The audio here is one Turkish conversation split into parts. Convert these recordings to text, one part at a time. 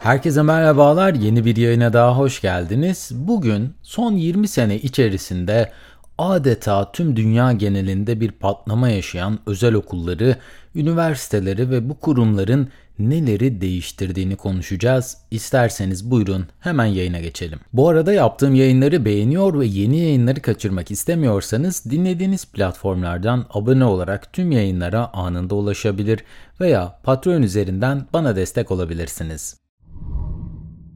Herkese merhabalar. Yeni bir yayına daha hoş geldiniz. Bugün son 20 sene içerisinde adeta tüm dünya genelinde bir patlama yaşayan özel okulları, üniversiteleri ve bu kurumların neleri değiştirdiğini konuşacağız. İsterseniz buyurun hemen yayına geçelim. Bu arada yaptığım yayınları beğeniyor ve yeni yayınları kaçırmak istemiyorsanız dinlediğiniz platformlardan abone olarak tüm yayınlara anında ulaşabilir veya Patreon üzerinden bana destek olabilirsiniz.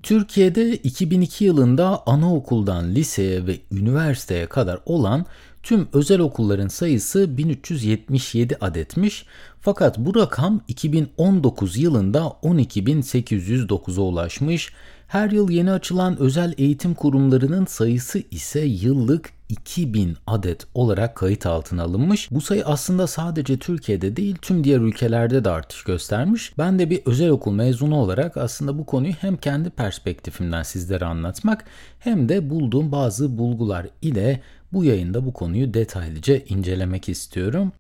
Türkiye'de 2002 yılında anaokuldan liseye ve üniversiteye kadar olan tüm özel okulların sayısı 1377 adetmiş fakat bu rakam 2019 yılında 12.809'a ulaşmış. Her yıl yeni açılan özel eğitim kurumlarının sayısı ise yıllık 2000 adet olarak kayıt altına alınmış. Bu sayı aslında sadece Türkiye'de değil tüm diğer ülkelerde de artış göstermiş. Ben de bir özel okul mezunu olarak aslında bu konuyu hem kendi perspektifimden sizlere anlatmak hem de bulduğum bazı bulgular ile bu yayında bu konuyu detaylıca incelemek istiyorum.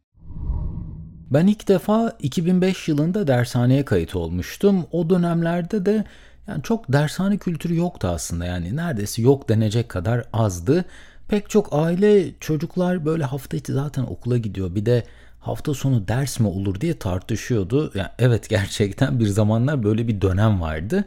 Ben ilk defa 2005 yılında dershaneye kayıt olmuştum. O dönemlerde de yani çok dershane kültürü yoktu aslında yani neredeyse yok denecek kadar azdı. Pek çok aile çocuklar böyle hafta içi zaten okula gidiyor bir de hafta sonu ders mi olur diye tartışıyordu. Yani evet gerçekten bir zamanlar böyle bir dönem vardı.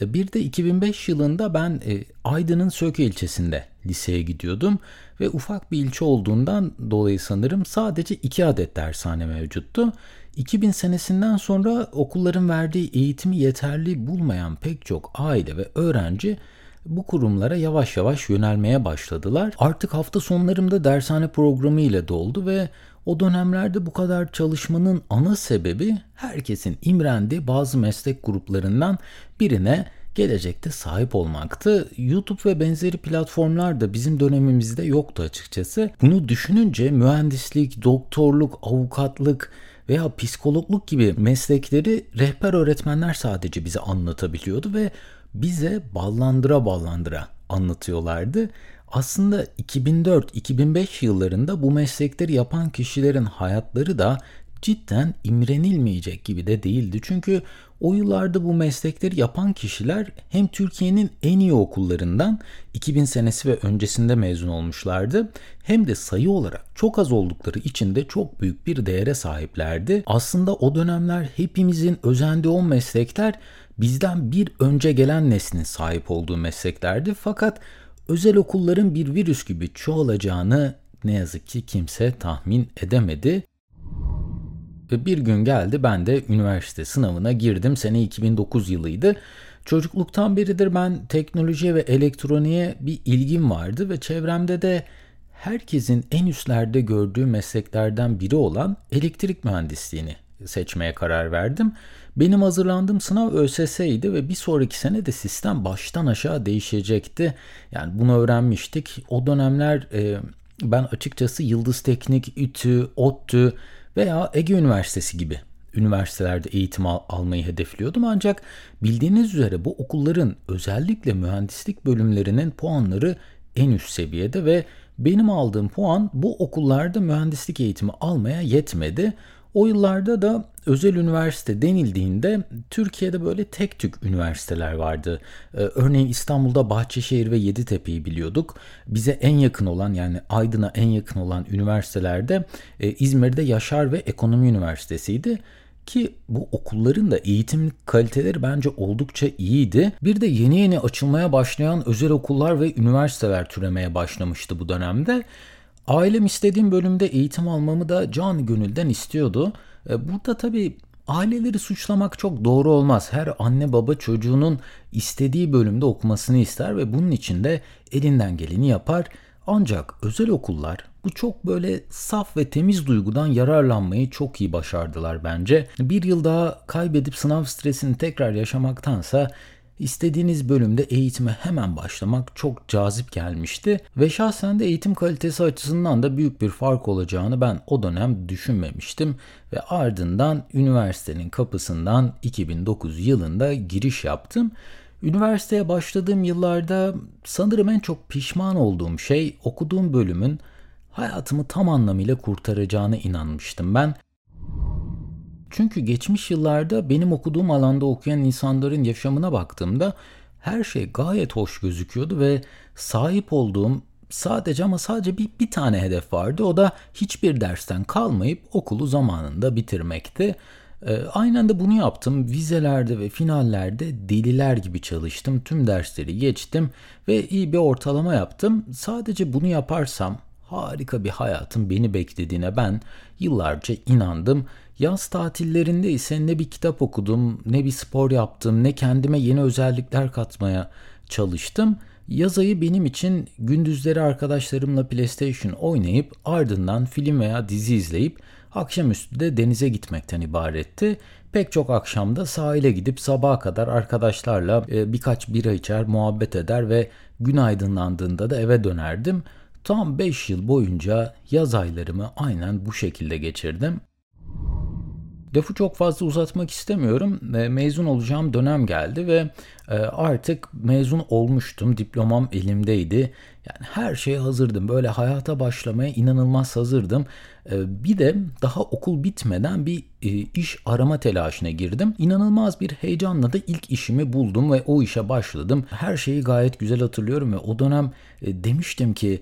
E, bir de 2005 yılında ben e, Aydın'ın Söke ilçesinde liseye gidiyordum ve ufak bir ilçe olduğundan dolayı sanırım sadece iki adet dershane mevcuttu. 2000 senesinden sonra okulların verdiği eğitimi yeterli bulmayan pek çok aile ve öğrenci bu kurumlara yavaş yavaş yönelmeye başladılar. Artık hafta sonlarımda dershane programı ile doldu ve o dönemlerde bu kadar çalışmanın ana sebebi herkesin imrendiği bazı meslek gruplarından birine gelecekte sahip olmaktı. YouTube ve benzeri platformlar da bizim dönemimizde yoktu açıkçası. Bunu düşününce mühendislik, doktorluk, avukatlık veya psikologluk gibi meslekleri rehber öğretmenler sadece bize anlatabiliyordu ve bize ballandıra ballandıra anlatıyorlardı. Aslında 2004-2005 yıllarında bu meslekleri yapan kişilerin hayatları da cidden imrenilmeyecek gibi de değildi. Çünkü o yıllarda bu meslekleri yapan kişiler hem Türkiye'nin en iyi okullarından 2000 senesi ve öncesinde mezun olmuşlardı hem de sayı olarak çok az oldukları için de çok büyük bir değere sahiplerdi. Aslında o dönemler hepimizin özendiği o meslekler bizden bir önce gelen neslin sahip olduğu mesleklerdi fakat özel okulların bir virüs gibi çoğalacağını ne yazık ki kimse tahmin edemedi. Ve bir gün geldi ben de üniversite sınavına girdim. Sene 2009 yılıydı. Çocukluktan beridir ben teknolojiye ve elektroniğe bir ilgim vardı ve çevremde de herkesin en üstlerde gördüğü mesleklerden biri olan elektrik mühendisliğini seçmeye karar verdim. Benim hazırlandığım sınav ÖSS'ydi ve bir sonraki sene de sistem baştan aşağı değişecekti. Yani bunu öğrenmiştik. O dönemler e, ben açıkçası Yıldız Teknik, İTÜ, ODTÜ veya Ege Üniversitesi gibi üniversitelerde eğitim al- almayı hedefliyordum ancak bildiğiniz üzere bu okulların özellikle mühendislik bölümlerinin puanları en üst seviyede ve benim aldığım puan bu okullarda mühendislik eğitimi almaya yetmedi. O yıllarda da özel üniversite denildiğinde Türkiye'de böyle tek tük üniversiteler vardı. Ee, örneğin İstanbul'da Bahçeşehir ve Yeditepe'yi biliyorduk. Bize en yakın olan yani Aydın'a en yakın olan üniversitelerde e, İzmir'de Yaşar ve Ekonomi Üniversitesi'ydi ki bu okulların da eğitim kaliteleri bence oldukça iyiydi. Bir de yeni yeni açılmaya başlayan özel okullar ve üniversiteler türemeye başlamıştı bu dönemde. Ailem istediğim bölümde eğitim almamı da can gönülden istiyordu. E, burada tabii aileleri suçlamak çok doğru olmaz. Her anne baba çocuğunun istediği bölümde okumasını ister ve bunun için de elinden geleni yapar. Ancak özel okullar bu çok böyle saf ve temiz duygudan yararlanmayı çok iyi başardılar bence. Bir yıl daha kaybedip sınav stresini tekrar yaşamaktansa İstediğiniz bölümde eğitime hemen başlamak çok cazip gelmişti ve şahsen de eğitim kalitesi açısından da büyük bir fark olacağını ben o dönem düşünmemiştim ve ardından üniversitenin kapısından 2009 yılında giriş yaptım. Üniversiteye başladığım yıllarda sanırım en çok pişman olduğum şey okuduğum bölümün hayatımı tam anlamıyla kurtaracağına inanmıştım ben. Çünkü geçmiş yıllarda benim okuduğum alanda okuyan insanların yaşamına baktığımda her şey gayet hoş gözüküyordu ve sahip olduğum sadece ama sadece bir, bir tane hedef vardı. O da hiçbir dersten kalmayıp okulu zamanında bitirmekti. Ee, aynen de bunu yaptım. Vizelerde ve finallerde deliler gibi çalıştım. Tüm dersleri geçtim ve iyi bir ortalama yaptım. Sadece bunu yaparsam harika bir hayatın beni beklediğine ben yıllarca inandım. Yaz tatillerinde ise ne bir kitap okudum, ne bir spor yaptım, ne kendime yeni özellikler katmaya çalıştım. Yaz ayı benim için gündüzleri arkadaşlarımla PlayStation oynayıp ardından film veya dizi izleyip akşamüstü de denize gitmekten ibaretti. Pek çok akşamda sahile gidip sabaha kadar arkadaşlarla e, birkaç bira içer, muhabbet eder ve gün aydınlandığında da eve dönerdim. Tam 5 yıl boyunca yaz aylarımı aynen bu şekilde geçirdim. Lafı çok fazla uzatmak istemiyorum. Mezun olacağım dönem geldi ve e, artık mezun olmuştum. Diplomam elimdeydi. Yani her şeye hazırdım. Böyle hayata başlamaya inanılmaz hazırdım. E, bir de daha okul bitmeden bir e, iş arama telaşına girdim. İnanılmaz bir heyecanla da ilk işimi buldum ve o işe başladım. Her şeyi gayet güzel hatırlıyorum ve o dönem demiştim ki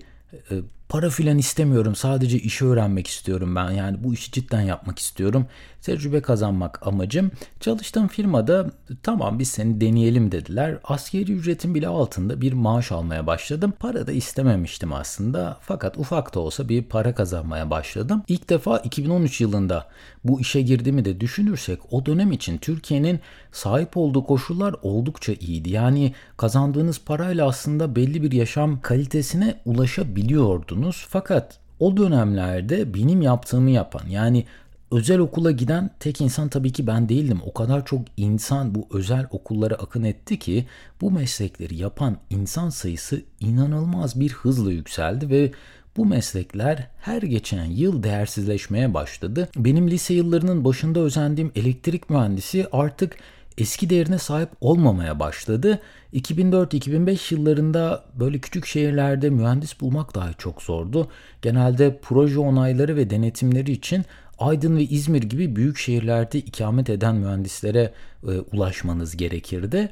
para filan istemiyorum. Sadece işi öğrenmek istiyorum ben. Yani bu işi cidden yapmak istiyorum. Tecrübe kazanmak amacım. Çalıştığım firmada tamam biz seni deneyelim dediler. Askeri ücretin bile altında bir maaş almaya başladım. Para da istememiştim aslında. Fakat ufak da olsa bir para kazanmaya başladım. İlk defa 2013 yılında bu işe girdiğimi de düşünürsek o dönem için Türkiye'nin sahip olduğu koşullar oldukça iyiydi. Yani kazandığınız parayla aslında belli bir yaşam kalitesine ulaşabiliyordunuz. Fakat o dönemlerde benim yaptığımı yapan yani özel okula giden tek insan tabii ki ben değildim. O kadar çok insan bu özel okullara akın etti ki bu meslekleri yapan insan sayısı inanılmaz bir hızla yükseldi ve bu meslekler her geçen yıl değersizleşmeye başladı. Benim lise yıllarının başında özendiğim elektrik mühendisi artık eski değerine sahip olmamaya başladı. 2004-2005 yıllarında böyle küçük şehirlerde mühendis bulmak daha çok zordu. Genelde proje onayları ve denetimleri için Aydın ve İzmir gibi büyük şehirlerde ikamet eden mühendislere e, ulaşmanız gerekirdi.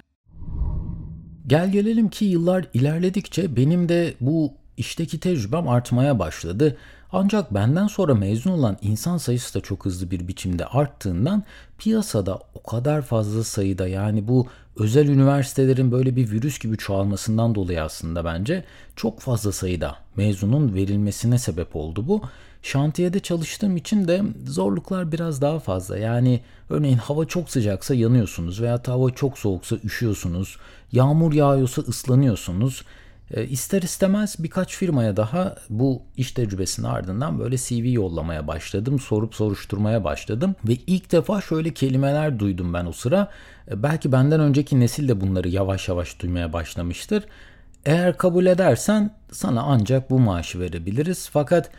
Gel gelelim ki yıllar ilerledikçe benim de bu işteki tecrübem artmaya başladı. Ancak benden sonra mezun olan insan sayısı da çok hızlı bir biçimde arttığından piyasada o kadar fazla sayıda yani bu özel üniversitelerin böyle bir virüs gibi çoğalmasından dolayı aslında bence çok fazla sayıda mezunun verilmesine sebep oldu bu. Şantiyede çalıştığım için de zorluklar biraz daha fazla. Yani örneğin hava çok sıcaksa yanıyorsunuz veya hava çok soğuksa üşüyorsunuz. Yağmur yağıyorsa ıslanıyorsunuz. E, ister istemez birkaç firmaya daha bu iş tecrübesinin ardından böyle CV yollamaya başladım. Sorup soruşturmaya başladım. Ve ilk defa şöyle kelimeler duydum ben o sıra. E, belki benden önceki nesil de bunları yavaş yavaş duymaya başlamıştır. Eğer kabul edersen sana ancak bu maaşı verebiliriz. Fakat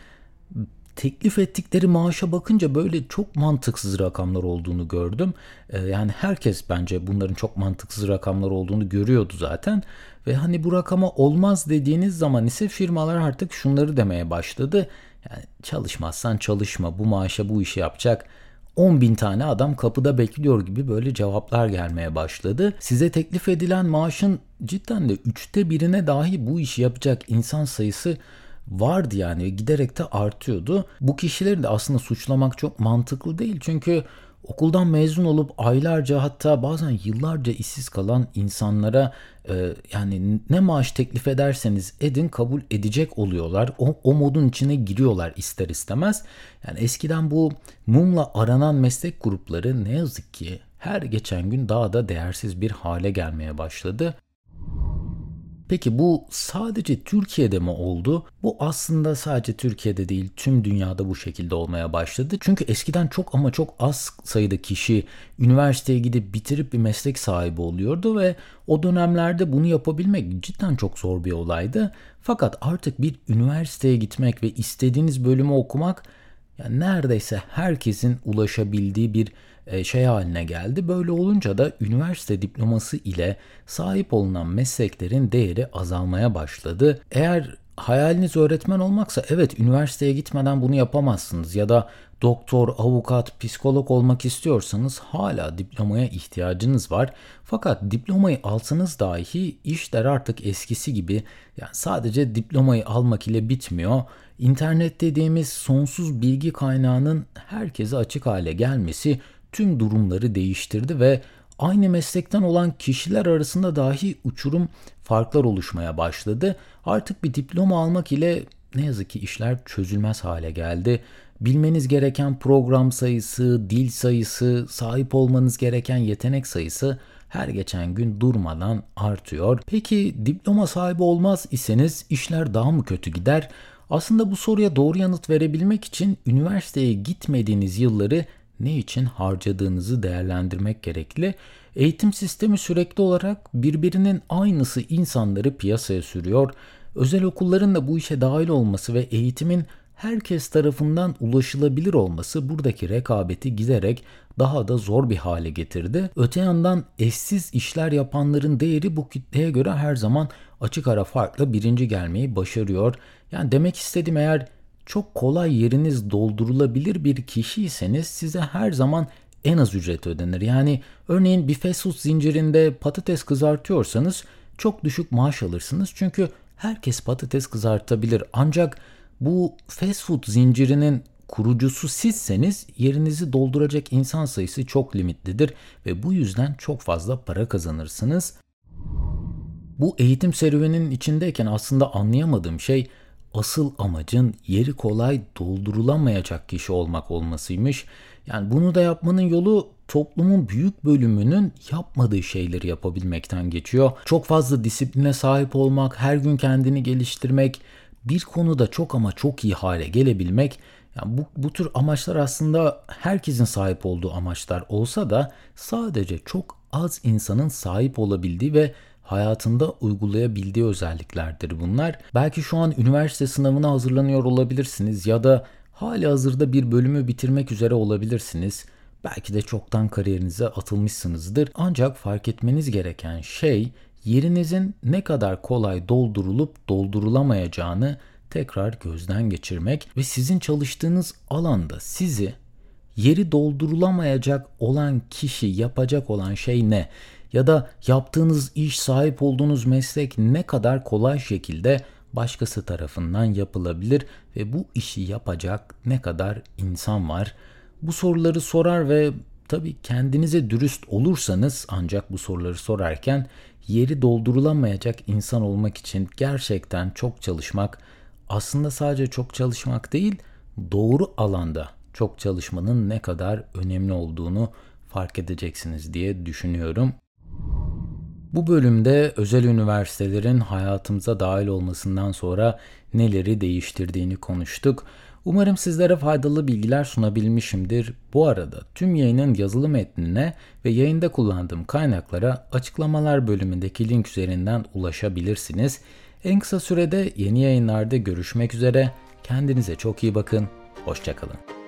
teklif ettikleri maaşa bakınca böyle çok mantıksız rakamlar olduğunu gördüm. Ee, yani herkes bence bunların çok mantıksız rakamlar olduğunu görüyordu zaten. Ve hani bu rakama olmaz dediğiniz zaman ise firmalar artık şunları demeye başladı. Yani çalışmazsan çalışma bu maaşa bu işi yapacak 10 bin tane adam kapıda bekliyor gibi böyle cevaplar gelmeye başladı. Size teklif edilen maaşın cidden de üçte birine dahi bu işi yapacak insan sayısı vardı yani giderek de artıyordu. Bu kişileri de aslında suçlamak çok mantıklı değil çünkü okuldan mezun olup aylarca hatta bazen yıllarca işsiz kalan insanlara e, yani ne maaş teklif ederseniz edin kabul edecek oluyorlar. O, o modun içine giriyorlar ister istemez. Yani eskiden bu mumla aranan meslek grupları ne yazık ki her geçen gün daha da değersiz bir hale gelmeye başladı. Peki bu sadece Türkiye'de mi oldu? Bu aslında sadece Türkiye'de değil tüm dünyada bu şekilde olmaya başladı. Çünkü eskiden çok ama çok az sayıda kişi üniversiteye gidip bitirip bir meslek sahibi oluyordu ve o dönemlerde bunu yapabilmek cidden çok zor bir olaydı. Fakat artık bir üniversiteye gitmek ve istediğiniz bölümü okumak yani neredeyse herkesin ulaşabildiği bir şey haline geldi. Böyle olunca da üniversite diploması ile sahip olunan mesleklerin değeri azalmaya başladı. Eğer hayaliniz öğretmen olmaksa evet üniversiteye gitmeden bunu yapamazsınız ya da doktor, avukat, psikolog olmak istiyorsanız hala diplomaya ihtiyacınız var. Fakat diplomayı alsanız dahi işler artık eskisi gibi yani sadece diplomayı almak ile bitmiyor. İnternet dediğimiz sonsuz bilgi kaynağının herkese açık hale gelmesi tüm durumları değiştirdi ve aynı meslekten olan kişiler arasında dahi uçurum farklar oluşmaya başladı. Artık bir diploma almak ile ne yazık ki işler çözülmez hale geldi. Bilmeniz gereken program sayısı, dil sayısı, sahip olmanız gereken yetenek sayısı her geçen gün durmadan artıyor. Peki diploma sahibi olmaz iseniz işler daha mı kötü gider? Aslında bu soruya doğru yanıt verebilmek için üniversiteye gitmediğiniz yılları ne için harcadığınızı değerlendirmek gerekli. Eğitim sistemi sürekli olarak birbirinin aynısı insanları piyasaya sürüyor. Özel okulların da bu işe dahil olması ve eğitimin herkes tarafından ulaşılabilir olması buradaki rekabeti giderek daha da zor bir hale getirdi. Öte yandan eşsiz işler yapanların değeri bu kitleye göre her zaman açık ara farkla birinci gelmeyi başarıyor. Yani demek istediğim eğer çok kolay yeriniz doldurulabilir bir kişiyseniz size her zaman en az ücret ödenir. Yani örneğin bir fast food zincirinde patates kızartıyorsanız çok düşük maaş alırsınız. Çünkü herkes patates kızartabilir. Ancak bu fast food zincirinin kurucusu sizseniz yerinizi dolduracak insan sayısı çok limitlidir ve bu yüzden çok fazla para kazanırsınız. Bu eğitim serüveninin içindeyken aslında anlayamadığım şey asıl amacın yeri kolay doldurulamayacak kişi olmak olmasıymış. Yani bunu da yapmanın yolu toplumun büyük bölümünün yapmadığı şeyleri yapabilmekten geçiyor. Çok fazla disipline sahip olmak, her gün kendini geliştirmek, bir konuda çok ama çok iyi hale gelebilmek yani bu, bu tür amaçlar aslında herkesin sahip olduğu amaçlar olsa da sadece çok az insanın sahip olabildiği ve hayatında uygulayabildiği özelliklerdir bunlar. Belki şu an üniversite sınavına hazırlanıyor olabilirsiniz ya da hali hazırda bir bölümü bitirmek üzere olabilirsiniz. Belki de çoktan kariyerinize atılmışsınızdır. Ancak fark etmeniz gereken şey yerinizin ne kadar kolay doldurulup doldurulamayacağını tekrar gözden geçirmek ve sizin çalıştığınız alanda sizi yeri doldurulamayacak olan kişi yapacak olan şey ne? Ya da yaptığınız iş, sahip olduğunuz meslek ne kadar kolay şekilde başkası tarafından yapılabilir ve bu işi yapacak ne kadar insan var? Bu soruları sorar ve tabii kendinize dürüst olursanız ancak bu soruları sorarken yeri doldurulamayacak insan olmak için gerçekten çok çalışmak aslında sadece çok çalışmak değil, doğru alanda çok çalışmanın ne kadar önemli olduğunu fark edeceksiniz diye düşünüyorum. Bu bölümde özel üniversitelerin hayatımıza dahil olmasından sonra neleri değiştirdiğini konuştuk. Umarım sizlere faydalı bilgiler sunabilmişimdir. Bu arada tüm yayının yazılı metnine ve yayında kullandığım kaynaklara açıklamalar bölümündeki link üzerinden ulaşabilirsiniz. En kısa sürede yeni yayınlarda görüşmek üzere. Kendinize çok iyi bakın. Hoşçakalın.